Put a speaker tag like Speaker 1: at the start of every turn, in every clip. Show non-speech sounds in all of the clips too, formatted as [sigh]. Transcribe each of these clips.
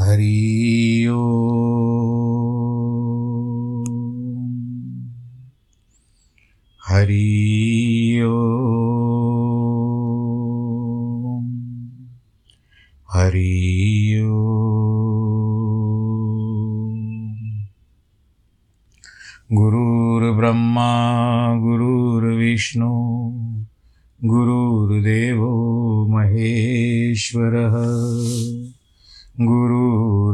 Speaker 1: हरि ओ हरि ओ हरि ओ गुरुर्ब्रह्मा गुरुर्विष्णु गुरुर्देवो महेश्वरः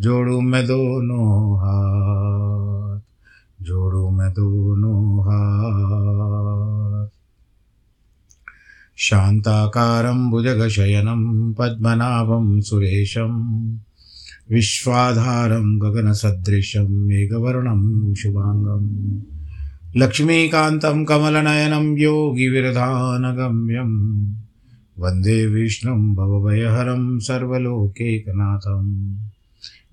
Speaker 1: जोड़ू मैं दोनों हाथ, जोड़ू मैं दोनों हाथ। शान्ताकारं भुजगशयनं, पद्मनाभं सुरेशं, विश्वाधारं गगनसदृशं, मेघवर्णं शुभाङ्गं लक्ष्मीकान्तं कमलनयनं योगिविरधानगम्यं वंदे विष्णुं, भवभयहरं सर्वलोकैकनाथं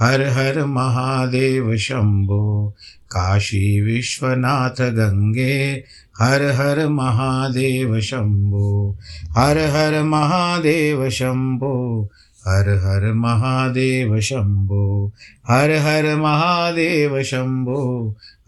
Speaker 1: हर हर महादेव शम्भो काशी विश्वनाथ गङ्गे हर हर महादेव शम्भो हर हर महादेव शम्भो हर हर महादेव शम्भो हर हर महादेव शम्भो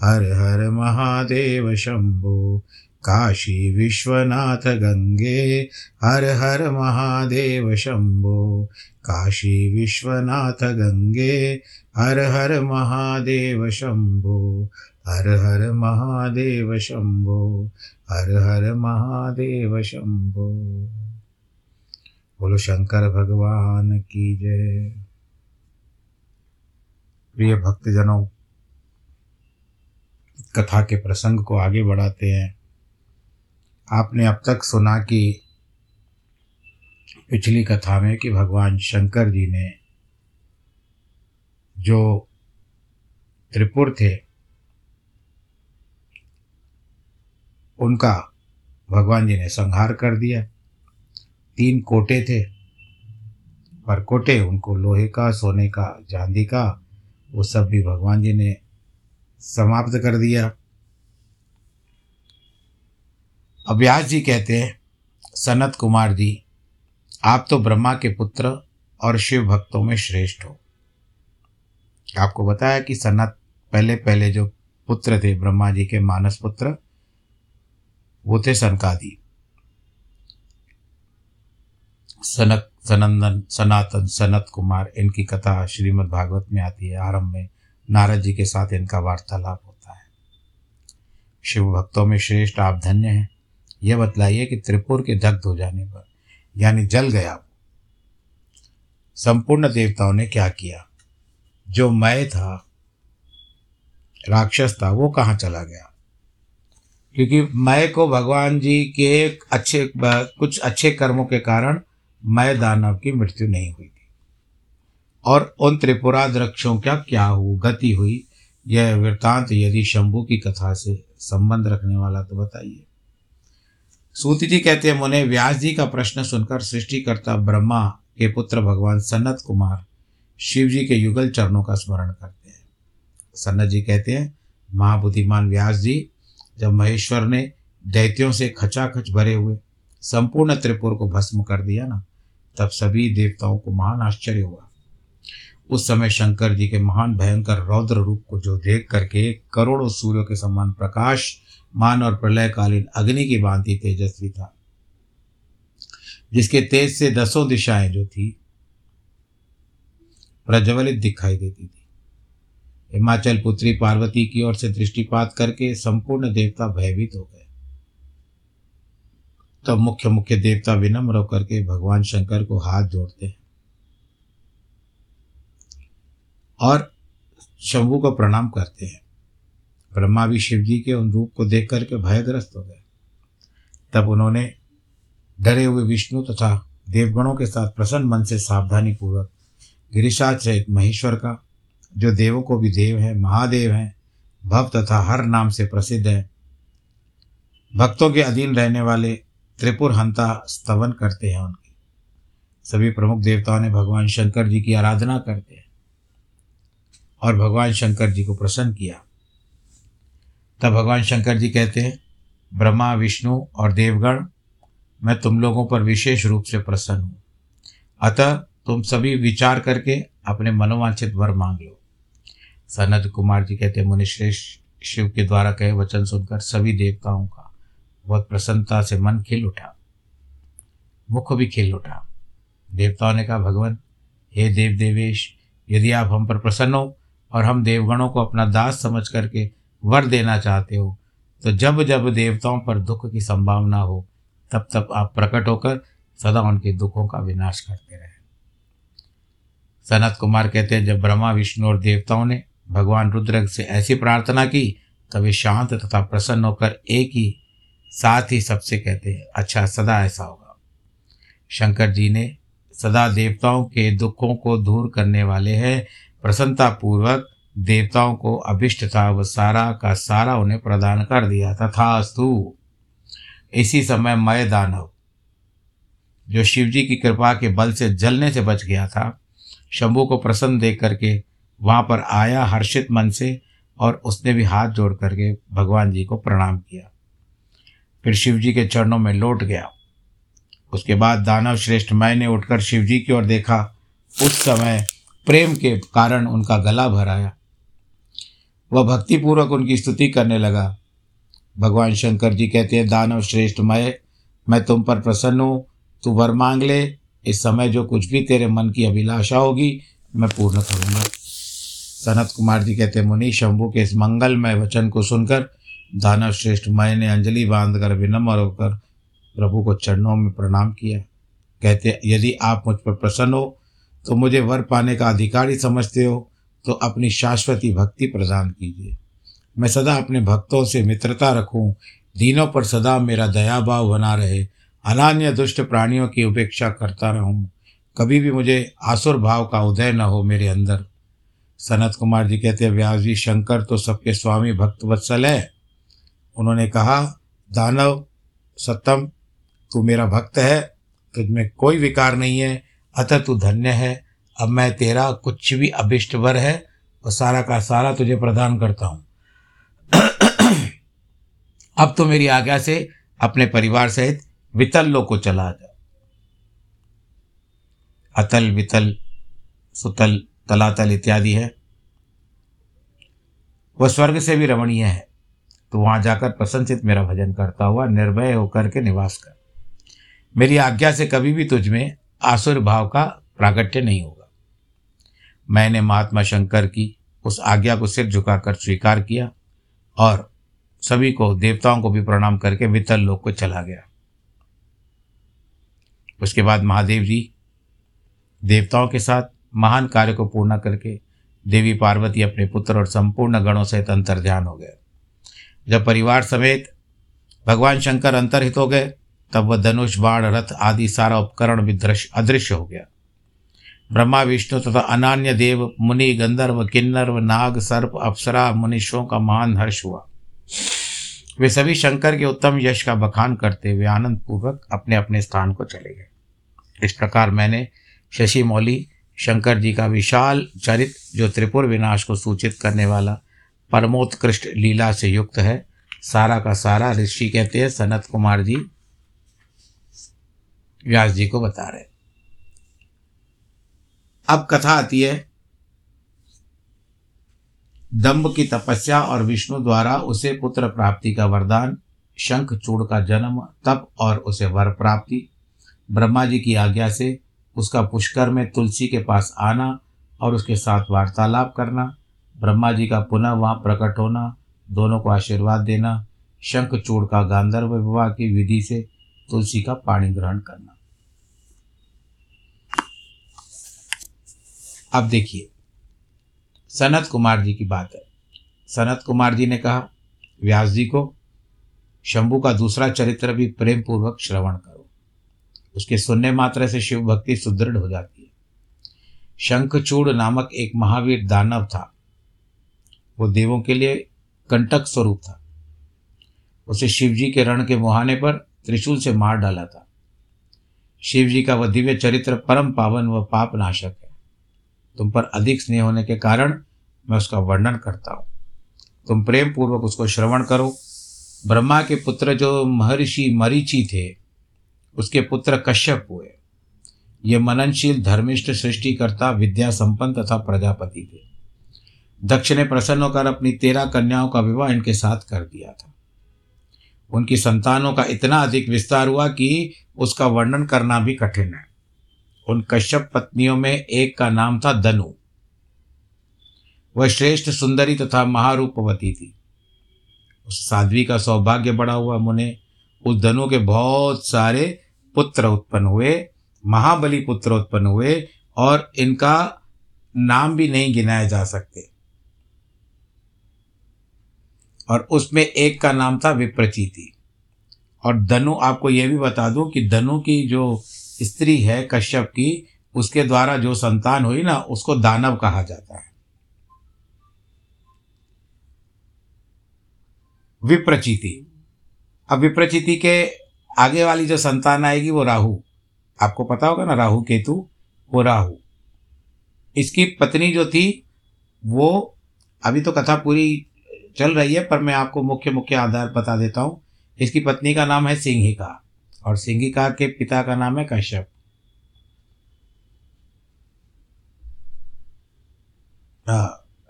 Speaker 1: हर हर महादेव शम्भो काशी विश्वनाथ गङ्गे हर हर महादेव शम्भो काशी विश्वनाथ गङ्गे हर हर महादेव शम्भो हर हर महादेव शम्भो हर हर महादेव शम्भो बोलो, शंकर भगवान की जय। प्रिय भक्तजनों, कथा के प्रसंग को आगे बढ़ाते हैं। आपने अब तक सुना कि पिछली कथा में कि भगवान शंकर जी ने जो त्रिपुर थे, उनका भगवान जी ने संहार कर दिया। तीन कोटे थे, पर कोटे उनको लोहे का, सोने का, चांदी का, वो सब भी भगवान जी ने समाप्त कर दिया। अव्यास जी कहते हैं, सनत कुमार जी, आप तो ब्रह्मा के पुत्र और शिव भक्तों में श्रेष्ठ हो। आपको बताया कि सनत पहले पहले जो पुत्र थे, ब्रह्मा जी के मानस पुत्र, वो थे सनकादि। सनक, सनंदन, सनातन, सनत कुमार, इनकी कथा श्रीमद् भागवत में आती है। आरंभ में नारद जी के साथ इनका वार्तालाप होता है। शिव भक्तों में श्रेष्ठ, आप धन्य हैं। यह बतलाइए कि त्रिपुर के दग्ध हो जाने पर, यानी जल गया संपूर्ण देवताओं ने क्या किया? जो मैं था, राक्षस था, वो कहाँ चला गया? क्योंकि मय को भगवान जी के अच्छे, कुछ अच्छे कर्मों के कारण मय दानव की मृत्यु नहीं हुई थी। और उन त्रिपुराध्यक्षों का क्या हो गति हुई। यह वृत्तांत यदि शंभु की कथा से संबंध रखने वाला तो बताइए। सूति जी कहते हैं, मुने व्यास जी का प्रश्न सुनकर सृष्टिकर्ता ब्रह्मा के पुत्र भगवान सन्नत कुमार शिव जी के युगल चरणों का स्मरण करते हैं। सन्नत जी कहते हैं, महाबुद्धिमान व्यास जी, जब महेश्वर ने दैत्यों से खचाखच भरे हुए संपूर्ण त्रिपुर को भस्म कर दिया ना, तब सभी देवताओं को महान आश्चर्य हुआ। उस समय शंकर जी के महान भयंकर रौद्र रूप को जो देख करके करोड़ों सूर्यों के समान प्रकाश मान और प्रलयकालीन अग्नि की भांति तेजस्वी था, जिसके तेज से दसों दिशाएँ जो थी, प्रज्वलित दिखाई देती थी। हिमाचल पुत्री पार्वती की ओर से दृष्टिपात करके संपूर्ण देवता भयभीत हो गए। तब तो मुख्य मुख्य देवता विनम्र होकर के भगवान शंकर को हाथ जोड़ते हैं और शंभु को प्रणाम करते हैं। ब्रह्मा भी शिव जी के उन रूप को देख करके भयग्रस्त हो गए। तब उन्होंने डरे हुए विष्णु तथा देवगणों के साथ प्रसन्न मन से सावधानी पूर्वक गिरिशाच सहित महेश्वर का, जो देवों को भी देव है, महादेव हैं, भव तथा हर नाम से प्रसिद्ध है, भक्तों के अधीन रहने वाले त्रिपुर हंता स्तवन करते हैं उनकी। सभी प्रमुख देवताओं ने भगवान शंकर जी की आराधना करते हैं और भगवान शंकर जी को प्रसन्न किया। तब भगवान शंकर जी कहते हैं, ब्रह्मा, विष्णु और देवगण, मैं तुम लोगों पर विशेष रूप से प्रसन्न हूँ। अतः तुम सभी विचार करके अपने मनोवांछित वर मांग लो। सनद कुमार जी कहते मुनिश्रेष्ठ, शिव के द्वारा कहे वचन सुनकर सभी देवताओं का बहुत प्रसन्नता से मन खिल उठा, मुख भी खिल उठा। देवताओं ने कहा, भगवान, हे देव देवेश, यदि आप हम पर प्रसन्न हो और हम देवगणों को अपना दास समझ करके वर देना चाहते हो तो जब जब देवताओं पर दुख की संभावना हो, तब तब आप प्रकट होकर सदा उनके दुखों का विनाश करते रहे। सनत कुमार कहते हैं, जब ब्रह्मा, विष्णु और देवताओं ने भगवान रुद्र से ऐसी प्रार्थना की तभी शांत तथा प्रसन्न होकर एक ही साथ ही सबसे कहते हैं अच्छा सदा ऐसा होगा। शंकर जी ने, सदा देवताओं के दुखों को दूर करने वाले हैं प्रसन्नता पूर्वक देवताओं को अभिष्ट था, वह सारा का सारा उन्हें प्रदान कर दिया। तथा अस्तु इसी समय मय दानव, जो शिवजी की कृपा के बल से जलने से बच गया था, शंभु को प्रसन्न देख करके वहाँ पर आया हर्षित मन से और उसने भी हाथ जोड़ करके भगवान जी को प्रणाम किया। फिर शिव जी के चरणों में लौट गया। उसके बाद दानव श्रेष्ठ मय ने उठकर शिव जी की ओर देखा। उस समय प्रेम के कारण उनका गला भर आया। वह भक्तिपूर्वक उनकी स्तुति करने लगा। भगवान शंकर जी कहते हैं, दानव श्रेष्ठ मय मैं तुम पर प्रसन्न हूँ। तू वर मांग ले। इस समय जो कुछ भी तेरे मन की अभिलाषा होगी, मैं पूर्ण करूँगा। सनत कुमार जी कहते मुनि, शंभु के इस मंगलमय वचन को सुनकर, दानव श्रेष्ठ मय ने अंजलि बांधकर, विनम्र होकर प्रभु को चरणों में प्रणाम किया। कहते यदि आप मुझ पर प्रसन्न हो तो मुझे वर पाने का अधिकारी समझते हो। तो अपनी शाश्वती भक्ति प्रदान कीजिए। मैं सदा अपने भक्तों से मित्रता रखूँ, दीनों पर सदा मेरा दया भाव बना रहे, अनान्य दुष्ट प्राणियों की उपेक्षा करता रहूँ। कभी भी मुझे आसुर भाव का उदय न हो मेरे अंदर। सनत कुमार जी कहते हैं, व्यास जी, शंकर तो सबके स्वामी भक्त वत्सल है। उन्होंने कहा, दानव सत्यम तू मेरा भक्त है, तुझमें कोई विकार नहीं है, अतः तू धन्य है। अब मैं तेरा कुछ भी अभिष्ट वर है वो सारा का सारा तुझे प्रदान करता हूँ। [clears throat] अब तो मेरी आज्ञा से अपने परिवार सहित वितल लोग को चला जा। अतल, वितल, सुतल, तलातल इत्यादि है। वह स्वर्ग से भी रमणीय है। तो वहाँ जाकर प्रसन्नचित मेरा भजन करता हुआ निर्भय होकर के निवास कर। मेरी आज्ञा से कभी भी तुझ में आसुर भाव का प्रागट्य नहीं होगा। मैंने महात्मा शंकर की उस आज्ञा को सिर झुकाकर स्वीकार किया और सभी को, देवताओं को भी प्रणाम करके वितल लोक को चला गया। उसके बाद महादेव जी देवताओं के साथ महान कार्य को पूर्ण करके देवी पार्वती अपने पुत्र और संपूर्ण गणों सहित अंतर ध्यान हो गए। जब परिवार समेत भगवान शंकर अंतरहित हो गए, तब वह धनुष, बाण, रथ आदि सारा उपकरण भी दृश्य अदृश्य हो गया। ब्रह्मा, विष्णु तथा अनान्य देव, मुनि, गंधर्व किन्नर नाग, सर्प, अप्सरा, मुनिषों का महान हर्ष हुआ। वे सभी शंकर के उत्तम यश का बखान करते हुए आनंद पूर्वक अपने अपने स्थान को चले गए। इस प्रकार मैंने शशि मौली, शंकर जी का विशाल चरित जो त्रिपुर विनाश को सूचित करने वाला परमोत्कृष्ट लीला से युक्त है, सारा का सारा ऋषि कहते हैं सनत कुमार जी, व्यास जी को बता रहे अब कथा आती है दम्भ की तपस्या और विष्णु द्वारा उसे पुत्र प्राप्ति का वरदान, शंख चूड़ का जन्म, तप और उसे वर प्राप्ति। ब्रह्मा जी की आज्ञा से उसका पुष्कर में तुलसी के पास आना और उसके साथ वार्तालाप करना, ब्रह्मा जी का पुनः वहाँ प्रकट होना, दोनों को आशीर्वाद देना, शंख चूड़ का गांधर्व विवाह की विधि से तुलसी का पाणी ग्रहण करना। अब देखिए, सनत कुमार जी की बात है। सनत कुमार जी ने कहा, व्यास जी को शंभु का दूसरा चरित्र भी प्रेम पूर्वक श्रवण करो। उसके सुनने मात्र से शिव भक्ति सुदृढ़ हो जाती है। शंखचूड़ नामक एक महावीर दानव था। वो देवों के लिए कंटक स्वरूप था। उसे शिवजी के रण के मुहाने पर त्रिशूल से मार डाला था। शिव जी का वह दिव्य चरित्र परम पावन व पाप नाशक है। तुम पर अधिक स्नेह होने के कारण मैं उसका वर्णन करता हूँ। तुम प्रेम पूर्वक उसको श्रवण करो। ब्रह्मा के पुत्र जो महर्षि मरीचि थे, उसके पुत्र कश्यप हुए। ये मननशील धर्मिष्ठ सृष्टिकर्ता विद्या संपन्न तथा प्रजापति थे। दक्ष ने प्रसन्न होकर अपनी तेरह कन्याओं का विवाह इनके साथ कर दिया था। उनकी संतानों का इतना अधिक विस्तार हुआ कि उसका वर्णन करना भी कठिन है। उन कश्यप पत्नियों में एक का नाम था दनु वह श्रेष्ठ, सुंदरी तथा महारूपवती थी। उस साध्वी का सौभाग्य बड़ा हुआ मुने। उस धनु के बहुत सारे पुत्र उत्पन्न हुए, महाबली पुत्र उत्पन्न हुए और इनका नाम भी नहीं गिनाए जा सकते। और उसमें एक का नाम था विप्रचीति। और धनु, आपको यह भी बता दूँ कि धनु की जो स्त्री है कश्यप की, उसके द्वारा जो संतान हुई ना, उसको दानव कहा जाता है। विप्रचिति। अब विप्रचिति के आगे वाली जो संतान आएगी, वो राहु। आपको पता होगा ना, राहु केतु, वो राहु। इसकी पत्नी जो थी, वो, अभी तो कथा पूरी चल रही है, पर मैं आपको मुख्य मुख्य आधार बता देता हूँ। इसकी पत्नी का नाम है सिंहिका। और सिंगिका के पिता का नाम है कश्यप।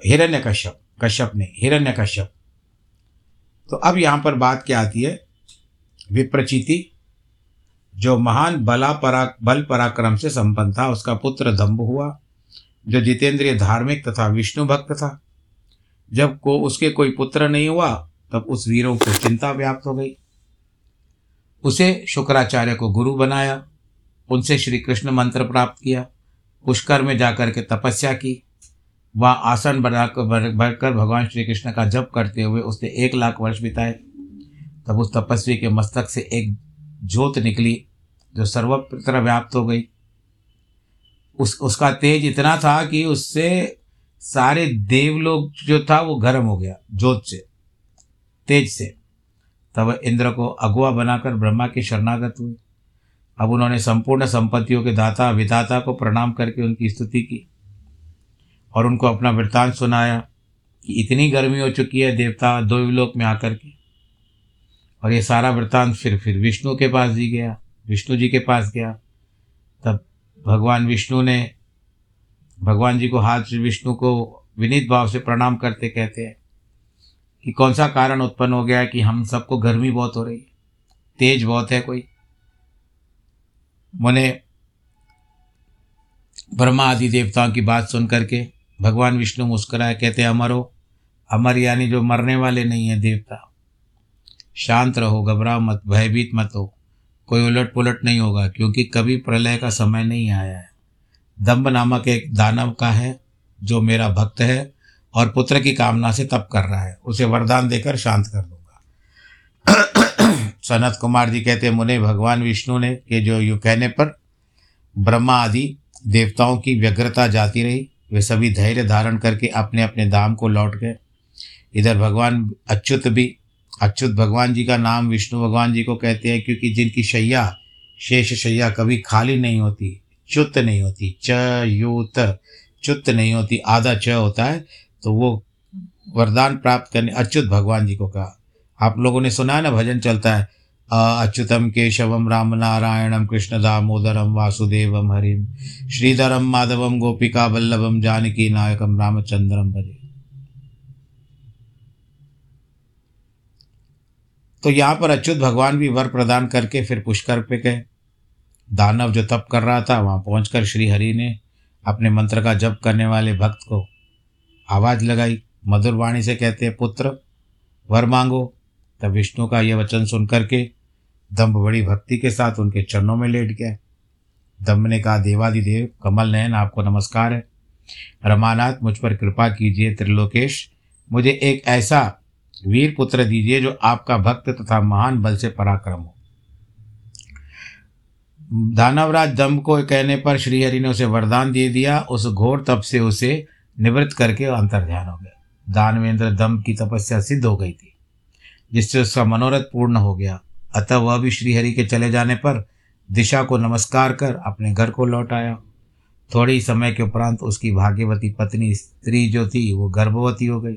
Speaker 1: हिरण्य कश्यप कश्यप ने हिरण्य कश्यप। तो अब यहाँ पर बात क्या आती है? विप्रचिति, जो महान बला परा बल पराक्रम से संपन्न था, उसका पुत्र दम्भ हुआ, जो जितेंद्रिय धार्मिक तथा विष्णु भक्त था। जब को उसके कोई पुत्र नहीं हुआ, तब उस वीरों को चिंता व्याप्त हो गई। उसे शुक्राचार्य को गुरु बनाया, उनसे श्री कृष्ण मंत्र प्राप्त किया, पुष्कर में जाकर के तपस्या की। वहाँ आसन बनाकर भरकर भगवान श्री कृष्ण का जप करते हुए उसने एक लाख वर्ष बिताए। तब उस तपस्वी के मस्तक से एक ज्योत निकली, जो सर्वत्र व्याप्त हो गई। उस, उसका तेज इतना था कि उससे सारे देवलोक जो था वो गर्म हो गया, ज्योत से, तेज से। तब इंद्र को अगुआ बनाकर ब्रह्मा के शरणागत हुए अब उन्होंने संपूर्ण संपत्तियों के दाता विधाता को प्रणाम करके उनकी स्तुति की और उनको अपना वृत्तांत सुनाया कि इतनी गर्मी हो चुकी है, देवता दो विलोक में आकर के। और ये सारा वृत्तांत फिर फिर विष्णु के पास जी गया, विष्णु जी के पास गया। तब भगवान विष्णु ने, भगवान जी को हाथ विष्णु को विनीत भाव से प्रणाम करते कहते हैं। कि कौन सा कारण उत्पन्न हो गया है कि हम सबको गर्मी बहुत हो रही है? तेज बहुत है कोई? मुने ब्रह्मा आदि देवताओं की बात सुन करके भगवान विष्णु मुस्कुराए, कहते, अमर हो अमर यानी जो मरने वाले नहीं है देवता। शांत रहो, घबराओ मत, भयभीत मत हो। कोई उलट पुलट नहीं होगा, क्योंकि कभी प्रलय का समय नहीं आया है। दम्ब नामक एक दानव का है, जो मेरा भक्त है और पुत्र की कामना से तप कर रहा है। उसे वरदान देकर शांत कर दूँगा। [clears throat] सनत कुमार जी कहते मुने, भगवान विष्णु ने के जो यू कहने पर ब्रह्मा आदि देवताओं की व्यग्रता जाती रही। वे सभी धैर्य धारण करके अपने अपने धाम को लौट गए। इधर भगवान अच्युत भी, अच्युत भगवान जी का नाम विष्णु भगवान जी को कहते हैं, क्योंकि जिनकी शैया, शेष शैया कभी खाली नहीं होती, च्युत नहीं होती च युत च्युत नहीं होती, आधा च होता है तो वो वरदान प्राप्त करने, अच्युत भगवान जी को कहा। आप लोगों ने सुना है ना, भजन चलता है अच्युतम केशवम राम नारायणम कृष्ण दामोदरम वासुदेवम हरिम, श्रीधरम माधवम गोपिका वल्लभम जानकी नायकम रामचंद्रम भजे। तो यहाँ पर अच्युत भगवान भी वर प्रदान करके फिर पुष्कर पे गए। दानव जो तप कर रहा था, वहाँ पहुँच श्री हरि ने अपने मंत्र का जप करने वाले भक्त को आवाज़ लगाई। मधुर वाणी से कहते हैं, पुत्र, वर मांगो। तब विष्णु का यह वचन सुन करके दम्भ बड़ी भक्ति के साथ उनके चरणों में लेट गया। दम्भ ने कहा, देवादिदेव, कमल नयन, आपको नमस्कार है। रमानाथ, मुझ पर कृपा कीजिए, त्रिलोकेश, मुझे एक ऐसा वीर पुत्र दीजिए जो आपका भक्त तथा महान बल से पराक्रम हो। दानवराज दम्भ को कहने पर श्रीहरि ने उसे वरदान दे दिया। उस घोर तप से उसे निवृत्त करके अंतर ध्यान हो गया। दानवेंद्र दम की तपस्या सिद्ध हो गई थी। जिससे उसका मनोरथ पूर्ण हो गया। अतः वह भी श्रीहरि के चले जाने पर दिशा को नमस्कार कर अपने घर को लौट आया। थोड़ी समय के उपरांत उसकी भाग्यवती पत्नी, स्त्री जो थी, वो गर्भवती हो गई।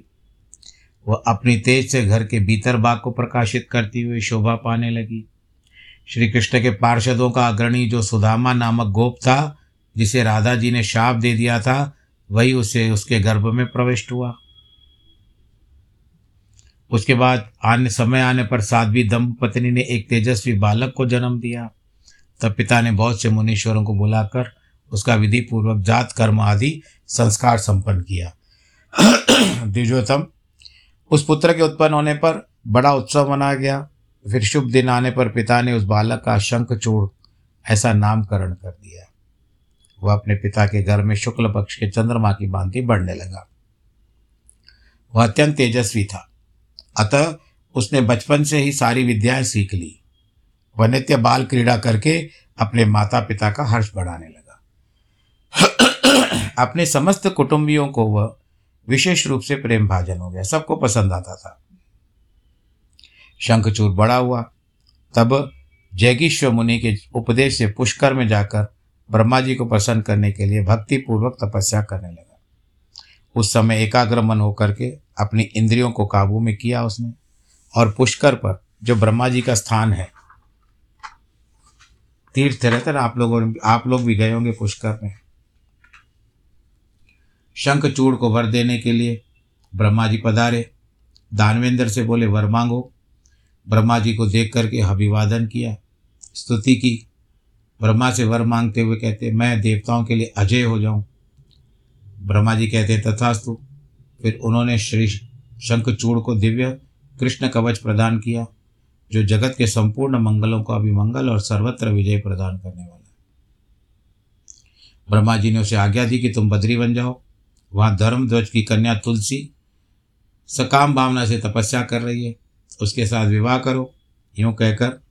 Speaker 1: वह अपनी तेज से घर के भीतर बाग को प्रकाशित करती हुई शोभा पाने लगी। श्री कृष्ण के पार्षदों का अग्रणी जो सुदामा नामक गोप था, जिसे राधा जी ने शाप दे दिया था वही उसे, उसके गर्भ में प्रविष्ट हुआ। उसके बाद आने, समय आने पर साध्वी दंपत्नी ने एक तेजस्वी बालक को जन्म दिया। तब पिता ने बहुत से मुनीश्वरों को बुलाकर उसका विधि पूर्वक जात, कर्म आदि संस्कार संपन्न किया। [clears throat] द्विजोतम उस पुत्र के उत्पन्न होने पर बड़ा उत्सव मनाया गया। फिर शुभ दिन आने पर पिता ने उस बालक का शंखचूड़ ऐसा नामकरण कर दिया। वह अपने पिता के घर में शुक्ल पक्ष के चंद्रमा की भांति बढ़ने लगा। वह अत्यंत तेजस्वी था। अतः उसने बचपन से ही सारी विद्याएँ सीख ली। वह नित्य बाल क्रीड़ा करके अपने माता पिता का हर्ष बढ़ाने लगा। अपने समस्त कुटुंबियों को वह विशेष रूप से प्रेम भाजन हो गया। सबको पसंद आता था। शंखचूर बड़ा हुआ। तब जैगीश्वर मुनि के उपदेश से पुष्कर में जाकर ब्रह्मा जी को प्रसन्न करने के लिए भक्ति पूर्वक तपस्या करने लगा। उस समय एकाग्र मन होकर के अपनी इंद्रियों को काबू में किया उसने और पुष्कर पर जो ब्रह्मा जी का स्थान है तीर्थ रहते ना आप लोगों आप लोग भी गए होंगे पुष्कर में। शंखचूड़ को वर देने के लिए ब्रह्मा जी पधारे। दानवेंद्र से बोले, वर मांगो। ब्रह्मा जी को देख करके अभिवादन किया, स्तुति की। ब्रह्मा से वर मांगते हुए कहते, मैं देवताओं के लिए अजय हो जाऊँ। ब्रह्मा जी कहते, तथास्तु। फिर उन्होंने श्री शंखचूड़ को दिव्य कृष्ण कवच प्रदान किया, जो जगत के संपूर्ण मंगलों को अभिमंगल और सर्वत्र विजय प्रदान करने वाला है। ब्रह्मा जी ने उसे आज्ञा दी कि तुम बद्री बन जाओ। वहाँ धर्म ध्वज की कन्या तुलसी सकाम भावना से तपस्या कर रही है। उसके साथ विवाह करो। यूँ कहकर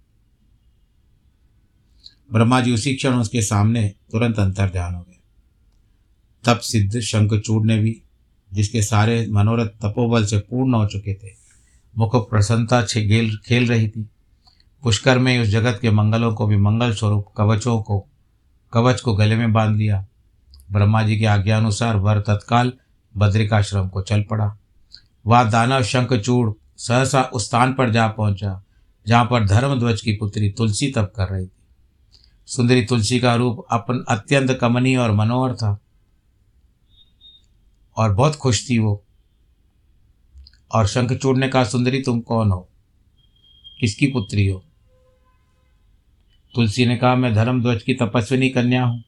Speaker 1: ब्रह्मा जी उसी क्षण उसके सामने तुरंत अंतर ध्यान हो गए। तब सिद्ध शंखचूड़ ने भी, जिसके सारे मनोरथ तपोबल से पूर्ण हो चुके थे मुख प्रसन्नता खेल खेल रही थी। पुष्कर में उस जगत के मंगलों को भी मंगल स्वरूप कवचों को, कवच को गले में बाँध लिया। ब्रह्मा जी की आज्ञानुसार वर तत्काल बद्रिकाश्रम को चल पड़ा। वह दानव शंखचूड़ सहसा उस स्थान पर जा पहुँचा, जहाँ पर धर्मध्वज की पुत्री तुलसी तप कर रही थी। सुंदरी तुलसी का रूप अपन अत्यंत कमनीय और मनोहर था। और बहुत खुश थी वो। और शंखचूड़ ने कहा सुंदरी तुम कौन हो? किसकी पुत्री हो? तुलसी ने कहा, मैं धर्मध्वज की तपस्विनी कन्या हूँ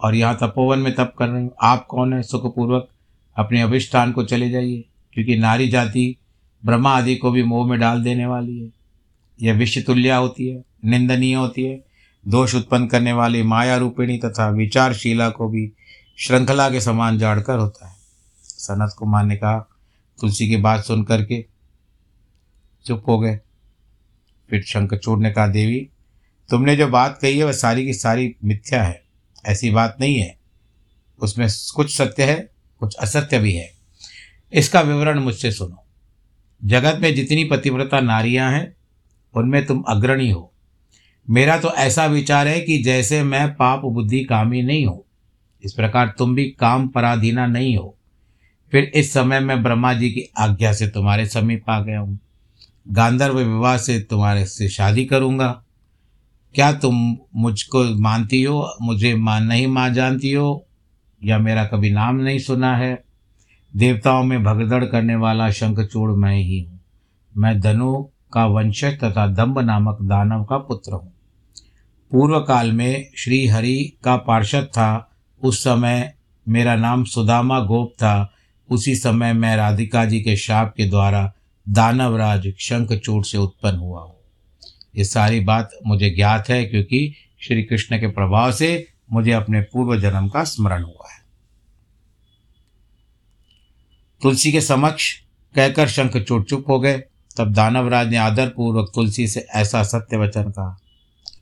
Speaker 1: और यहाँ तपोवन में तप कर रही हूँ। आप कौन है? सुखपूर्वक अपने अभिष्ठान को चले जाइए, क्योंकि नारी जाति ब्रह्मा आदि को भी मोह में डाल देने वाली है। यह विश्व तुल्या होती है, निंदनीय होती है दोष उत्पन्न करने वाली माया रूपिणी तथा विचारशीला को भी श्रृंखला के समान जाड़कर होता है। सनत कुमार ने कहा, तुलसी की बात सुन करके चुप हो गए। फिर शंखचूड़ ने कहा, देवी, तुमने जो बात कही है वह सारी की सारी मिथ्या है। ऐसी बात नहीं है। उसमें कुछ सत्य है, कुछ असत्य भी है। इसका विवरण मुझसे सुनो। जगत में जितनी पतिव्रता नारियाँ हैं, उनमें तुम अग्रणी हो। मेरा तो ऐसा विचार है कि जैसे मैं पाप बुद्धि कामी नहीं हूँ, इस प्रकार तुम भी काम पराधीना नहीं हो। फिर इस समय मैं ब्रह्मा जी की आज्ञा से तुम्हारे समीप आ गया हूँ। गांधर्व विवाह से तुम्हारे से शादी करूँगा। क्या तुम मुझको मानती हो, मुझे मान नहीं मान जानती हो, या मेरा कभी नाम नहीं सुना है? देवताओं में भगदड़ करने वाला शंखचूड़ मैं ही हूँ। मैं धनु का वंशज तथा दम्ब नामक दानव का पुत्र हूँ। पूर्व काल में श्री हरि का पार्षद था। उस समय मेरा नाम सुदामा गोप था। उसी समय मैं राधिका जी के शाप के द्वारा दानवराज शंखचूड़ से उत्पन्न हुआ हूँ। ये सारी बात मुझे ज्ञात है क्योंकि श्री कृष्ण के प्रभाव से मुझे अपने पूर्व जन्म का स्मरण हुआ है। तुलसी के समक्ष कहकर शंखचूड़ चुप हो गए। तब दानवराज ने आदरपूर्वक तुलसी से ऐसा सत्य वचन कहा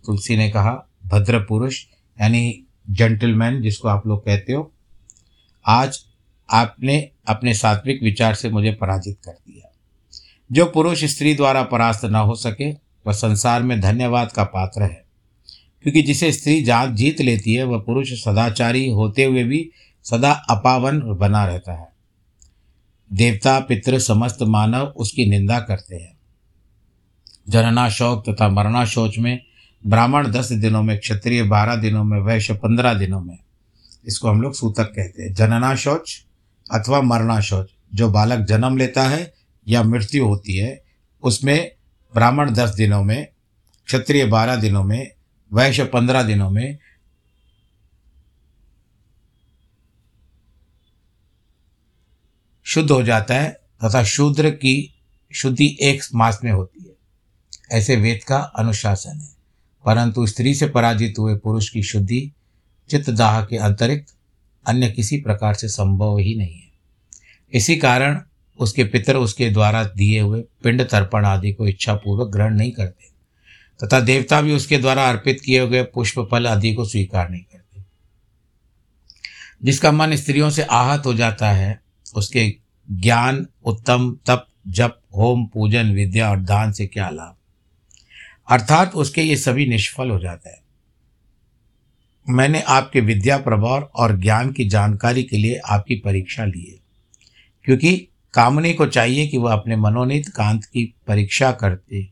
Speaker 1: तुलसी ने कहा, भद्र पुरुष, यानी जेंटलमैन जिसको आप लोग कहते हो, आज आपने अपने सात्विक विचार से मुझे पराजित कर दिया। जो पुरुष स्त्री द्वारा परास्त न हो सके, वह संसार में धन्यवाद का पात्र है। क्योंकि जिसे स्त्री जात जीत लेती है, वह पुरुष सदाचारी होते हुए भी सदा अपावन बना रहता है। देवता, पितृ, समस्त मानव उसकी निंदा करते हैं। जनना शौक तथा मरना शोच में ब्राह्मण दस दिनों में, क्षत्रिय बारह दिनों में, वैश्य पंद्रह दिनों में। इसको हम लोग सूतक कहते हैं। जनना शौच अथवा मरना शौच, जो बालक जन्म लेता है या मृत्यु होती है, उसमें ब्राह्मण दस दिनों में, क्षत्रिय बारह दिनों में, वैश्य पंद्रह दिनों में, शुद्ध हो जाता है तथा शूद्र की शुद्धि एक मास में होती है। ऐसे वेद का अनुशासन है। परंतु स्त्री से पराजित हुए पुरुष की शुद्धि चित्तदाह के अतिरिक्त अन्य किसी प्रकार से संभव ही नहीं है। इसी कारण उसके पितर उसके द्वारा दिए हुए पिंड तर्पण आदि को इच्छापूर्वक ग्रहण नहीं करते, तथा देवता भी उसके द्वारा अर्पित किए हुए पुष्प फल आदि को स्वीकार नहीं करते। जिसका मन स्त्रियों से आहत हो जाता है, उसके ज्ञान, उत्तम, तप, जप, होम, पूजन, विद्या और दान से क्या लाभ? अर्थात उसके ये सभी निष्फल हो जाता है। मैंने आपके विद्या प्रभाव और ज्ञान की जानकारी के लिए आपकी परीक्षा ली है, क्योंकि कामनी को चाहिए कि वह अपने मनोनीत कांत की परीक्षा करते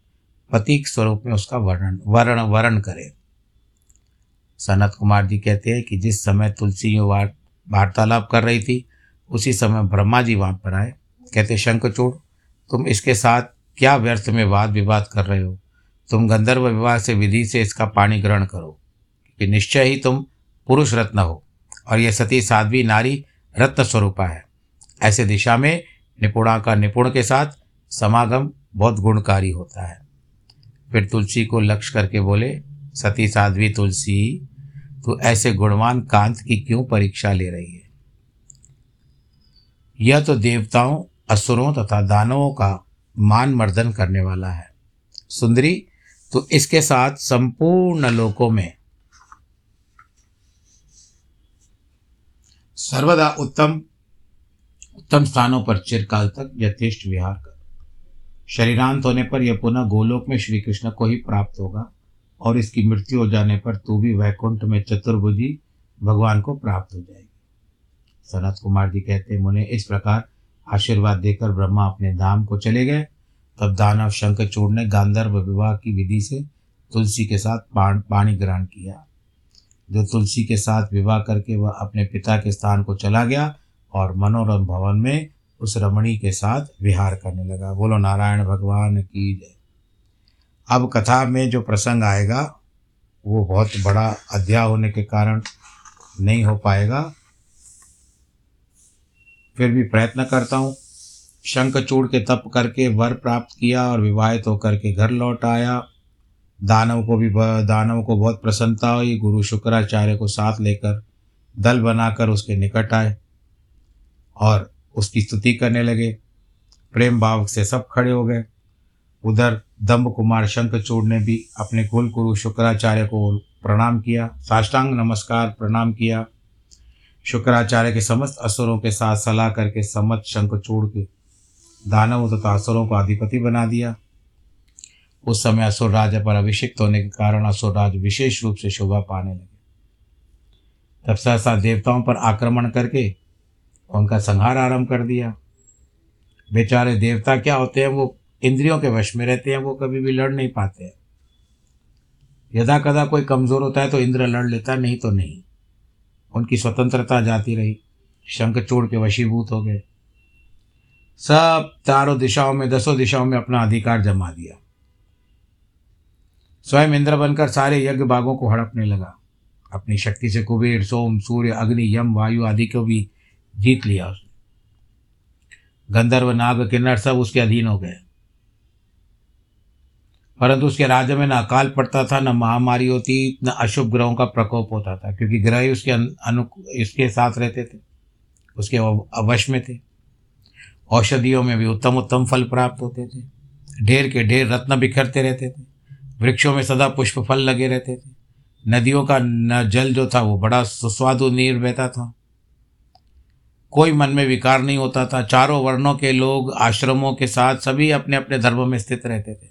Speaker 1: प्रतीक स्वरूप में उसका वर्णन, वर्ण वर्ण करे। सनत कुमार जी कहते हैं कि जिस समय तुलसी वार्तालाप कर रही थी, उसी समय ब्रह्मा जी वहाँ पर आए। कहते, शंखचूड़, तुम इसके साथ क्या व्यर्थ में वाद विवाद कर रहे हो? तुम गंधर्व विवाह से विधि से इसका पाणी ग्रहण करो, कि निश्चय ही तुम पुरुष रत्न हो, और यह सती साध्वी नारी रत्न स्वरूपा है। ऐसे दिशा में निपुणा का निपुण के साथ समागम बहुत गुणकारी होता है। फिर तुलसी को लक्ष्य करके बोले, सती साध्वी तुलसी तो ऐसे गुणवान कांत की क्यों परीक्षा ले रही है? यह तो देवताओं, असुरों तथा दानवों का मान मर्दन करने वाला है। सुंदरी तो इसके साथ संपूर्ण लोकों में सर्वदा उत्तम उत्तम स्थानों पर चिरकाल तक यथेष्ट विहार कर। शरीरांत होने पर यह पुनः गोलोक में श्री कृष्ण को ही प्राप्त होगा और इसकी मृत्यु हो जाने पर तू भी वैकुंठ में चतुर्भुजी भगवान को प्राप्त हो जाएगी। सनत कुमार जी कहते मुने, इस प्रकार आशीर्वाद देकर ब्रह्मा अपने धाम को चले गए तब दानव शंखचूड़ ने गांधर्व विवाह की विधि से तुलसी के साथ पानी ग्रहण किया। जो तुलसी के साथ विवाह करके वह अपने पिता के स्थान को चला गया और मनोरम भवन में उस रमणी के साथ विहार करने लगा। बोलो, नारायण भगवान की जय। अब कथा में जो प्रसंग आएगा, वो बहुत बड़ा अध्याय होने के कारण नहीं हो पाएगा। फिर भी प्रयत्न करता हूँ। शंखचूड़ के तप करके वर प्राप्त किया और विवाहित होकर के घर लौट आया। दानव को भी दानव को बहुत प्रसन्नता हुई। गुरु शुक्राचार्य को साथ लेकर दल बनाकर उसके निकट आए और उसकी स्तुति करने लगे। प्रेम भाव से सब खड़े हो गए। उधर दम्भ कुमार शंखचूड़ ने भी अपने कुल गुरु शुक्राचार्य को प्रणाम किया। साष्टांग नमस्कार प्रणाम किया। शुक्राचार्य के समस्त असुरों के साथ सलाह करके समत शंखचूड़ के दानव तथा असुरों को अधिपति बना दिया। उस समय असुर राज पर अभिषिक्त होने के कारण असुर राज विशेष रूप से शोभा पाने लगे। तब सहसा देवताओं पर आक्रमण करके उनका संहार आरंभ कर दिया। बेचारे देवता क्या होते हैं, वो इंद्रियों के वश में रहते हैं, वो कभी भी लड़ नहीं पाते हैं। यदा कदा कोई कमज़ोर होता है तो इंद्र लड़ लेता, नहीं तो नहीं। उनकी स्वतंत्रता जाती रही। शंखचूड़ के वशीभूत हो गए। सब चारों दिशाओं में, दसों दिशाओं में अपना अधिकार जमा दिया। स्वयं इंद्र बनकर सारे यज्ञ बागों को हड़पने लगा। अपनी शक्ति से कुबेर, सोम, सूर्य, अग्नि, यम, वायु आदि को भी जीत लिया उसने। गंधर्व, नाग, किन्नर सब उसके अधीन हो गए। परंतु उसके राज्य में न अकाल पड़ता था, न महामारी होती, न अशुभ ग्रहों का प्रकोप होता था, क्योंकि ग्रह उसके अनु इसके साथ रहते थे। उसके अवश में थे। औषधियों में भी उत्तम उत्तम फल प्राप्त होते थे। ढेर के ढेर रत्न बिखरते रहते थे। वृक्षों में सदा पुष्प फल लगे रहते थे। नदियों का जल जो था, वो बड़ा सुस्वादु नीर बहता था। कोई मन में विकार नहीं होता था। चारों वर्णों के लोग, आश्रमों के साथ सभी अपने अपने धर्म में स्थित रहते थे।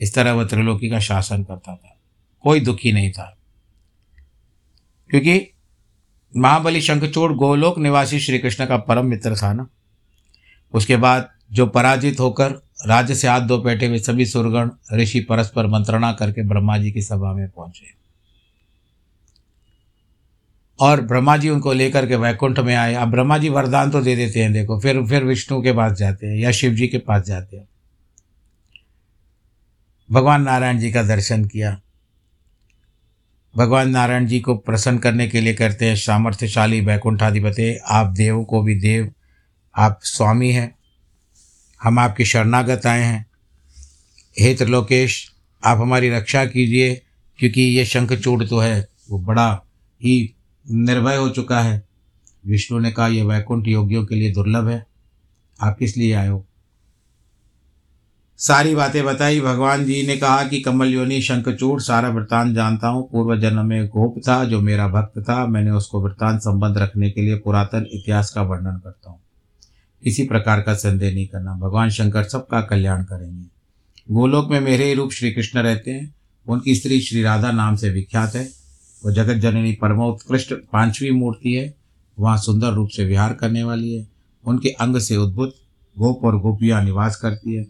Speaker 1: इस तरह वह त्रिलोकी का शासन करता था। कोई दुखी नहीं था। क्योंकि महाबली शंखचूड़ गोलोक निवासी श्री कृष्ण का परम मित्र था ना। उसके बाद जो पराजित होकर राज्य से हाथ धो बैठे हुए सभी सुरगण ऋषि परस्पर मंत्रणा करके ब्रह्मा जी की सभा में पहुँचे। और ब्रह्मा जी उनको लेकर के वैकुंठ में आए। अब ब्रह्मा जी वरदान तो दे देते हैं, देखो, फिर फिर विष्णु के पास जाते हैं या शिव जी के पास जाते हैं। भगवान नारायण जी का दर्शन किया। भगवान नारायण जी को प्रसन्न करने के लिए करते हैं सामर्थ्यशाली वैकुंठाधिपति। आप देव को भी देव आप स्वामी हैं। हम आपके शरणागत आए हैं। हे त्रिलोकेश, आप हमारी रक्षा कीजिए, क्योंकि ये शंखचूड़ तो है, वो बड़ा ही निर्भय हो चुका है। विष्णु ने कहा, यह वैकुंठ योगियों के लिए दुर्लभ है। आप किस लिए आए हो? सारी बातें बताई। भगवान जी ने कहा कि कमल योनि शंखचूड़ सारा वृत्तांत जानता हूँ। पूर्व जन्म में गोप था, जो मेरा भक्त था। मैंने उसको वृत्तांत संबंध रखने के लिए पुरातन इतिहास का वर्णन करता हूँ। किसी प्रकार का संदेह नहीं करना। भगवान शंकर सबका कल्याण करेंगे। गोलोक में मेरे ही रूप श्री कृष्ण रहते हैं। उनकी स्त्री श्री राधा नाम से विख्यात है। वो जगत जननी परमोत्कृष्ट पांचवी मूर्ति है। वहाँ सुंदर रूप से विहार करने वाली है। उनके अंग से उद्भुत गोप और गोपियाँ निवास करती है।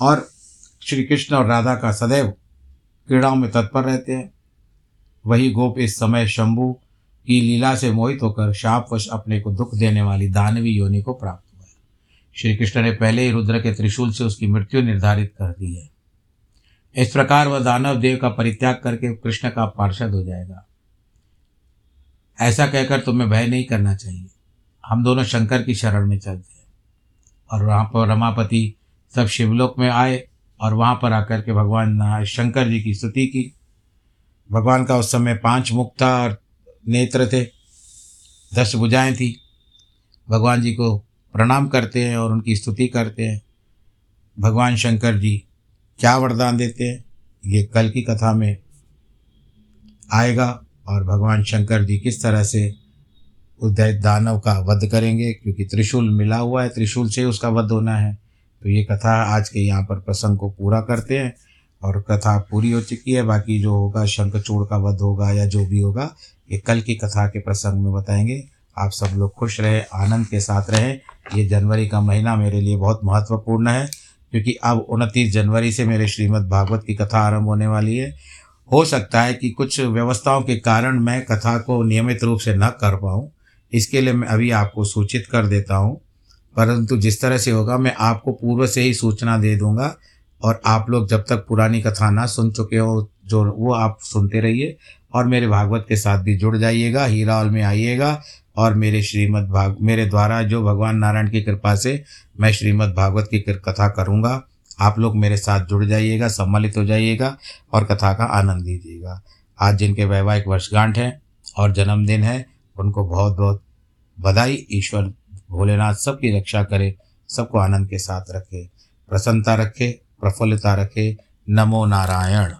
Speaker 1: और श्री कृष्ण और राधा का सदैव क्रीड़ाओं में तत्पर रहते हैं। वही गोप इस समय शंभु की लीला से मोहित होकर शापवश अपने को दुख देने वाली दानवी योनि को प्राप्त हुआ। है श्री कृष्ण ने पहले ही रुद्र के त्रिशूल से उसकी मृत्यु निर्धारित कर दी है। इस प्रकार वह दानव देव का परित्याग करके कृष्ण का पार्षद हो जाएगा। ऐसा कहकर तुम्हें भय नहीं करना चाहिए। हम दोनों शंकर की शरण में चलते हैं। और वहाँ पर रमापति सब शिवलोक में आए और वहाँ पर आकर के भगवान शंकर जी की स्तुति की। भगवान का उस समय पाँच मुख था और नेत्र थे, दस भुजाएँ थी। भगवान जी को प्रणाम करते हैं और उनकी स्तुति करते हैं। भगवान शंकर जी क्या वरदान देते हैं, ये कल की कथा में आएगा और भगवान शंकर जी किस तरह से उदय दानव का वध करेंगे, क्योंकि त्रिशूल मिला हुआ है, त्रिशूल से उसका वध होना है। तो ये कथा आज के यहाँ पर प्रसंग को पूरा करते हैं और कथा पूरी हो चुकी है, बाकी जो होगा शंखचूड़ का वध होगा या जो भी होगा ये कल की कथा के प्रसंग में बताएँगे। आप सब लोग खुश रहे, आनंद के साथ रहें। ये जनवरी का महीना मेरे लिए बहुत महत्वपूर्ण है, क्योंकि अब उनतीस जनवरी से मेरे श्रीमद् भागवत की कथा आरंभ होने वाली है। हो सकता है कि कुछ व्यवस्थाओं के कारण मैं कथा को नियमित रूप से न कर पाऊँ। इसके लिए मैं अभी आपको सूचित कर देता हूँ। परंतु जिस तरह से होगा, मैं आपको पूर्व से ही सूचना दे दूँगा और आप लोग जब तक पुरानी कथा ना सुन चुके हो, जो वो आप सुनते रहिए। और मेरे भागवत के साथ भी जुड़ जाइएगा हीरा में आइएगा और मेरे श्रीमद् भाग, मेरे द्वारा जो भगवान नारायण की कृपा से मैं श्रीमद् भागवत की कथा करूँगा, आप लोग मेरे साथ जुड़ जाइएगा, सम्मिलित हो जाइएगा और कथा का आनंद लीजिएगा। आज जिनके वैवाहिक वर्षगांठ हैं और जन्मदिन है, उनको बहुत बहुत बधाई। ईश्वर भोलेनाथ सबकी रक्षा करे, सबको आनंद के साथ रखे, प्रसन्नता रखे, प्रफुल्लता रखे। नमो नारायण।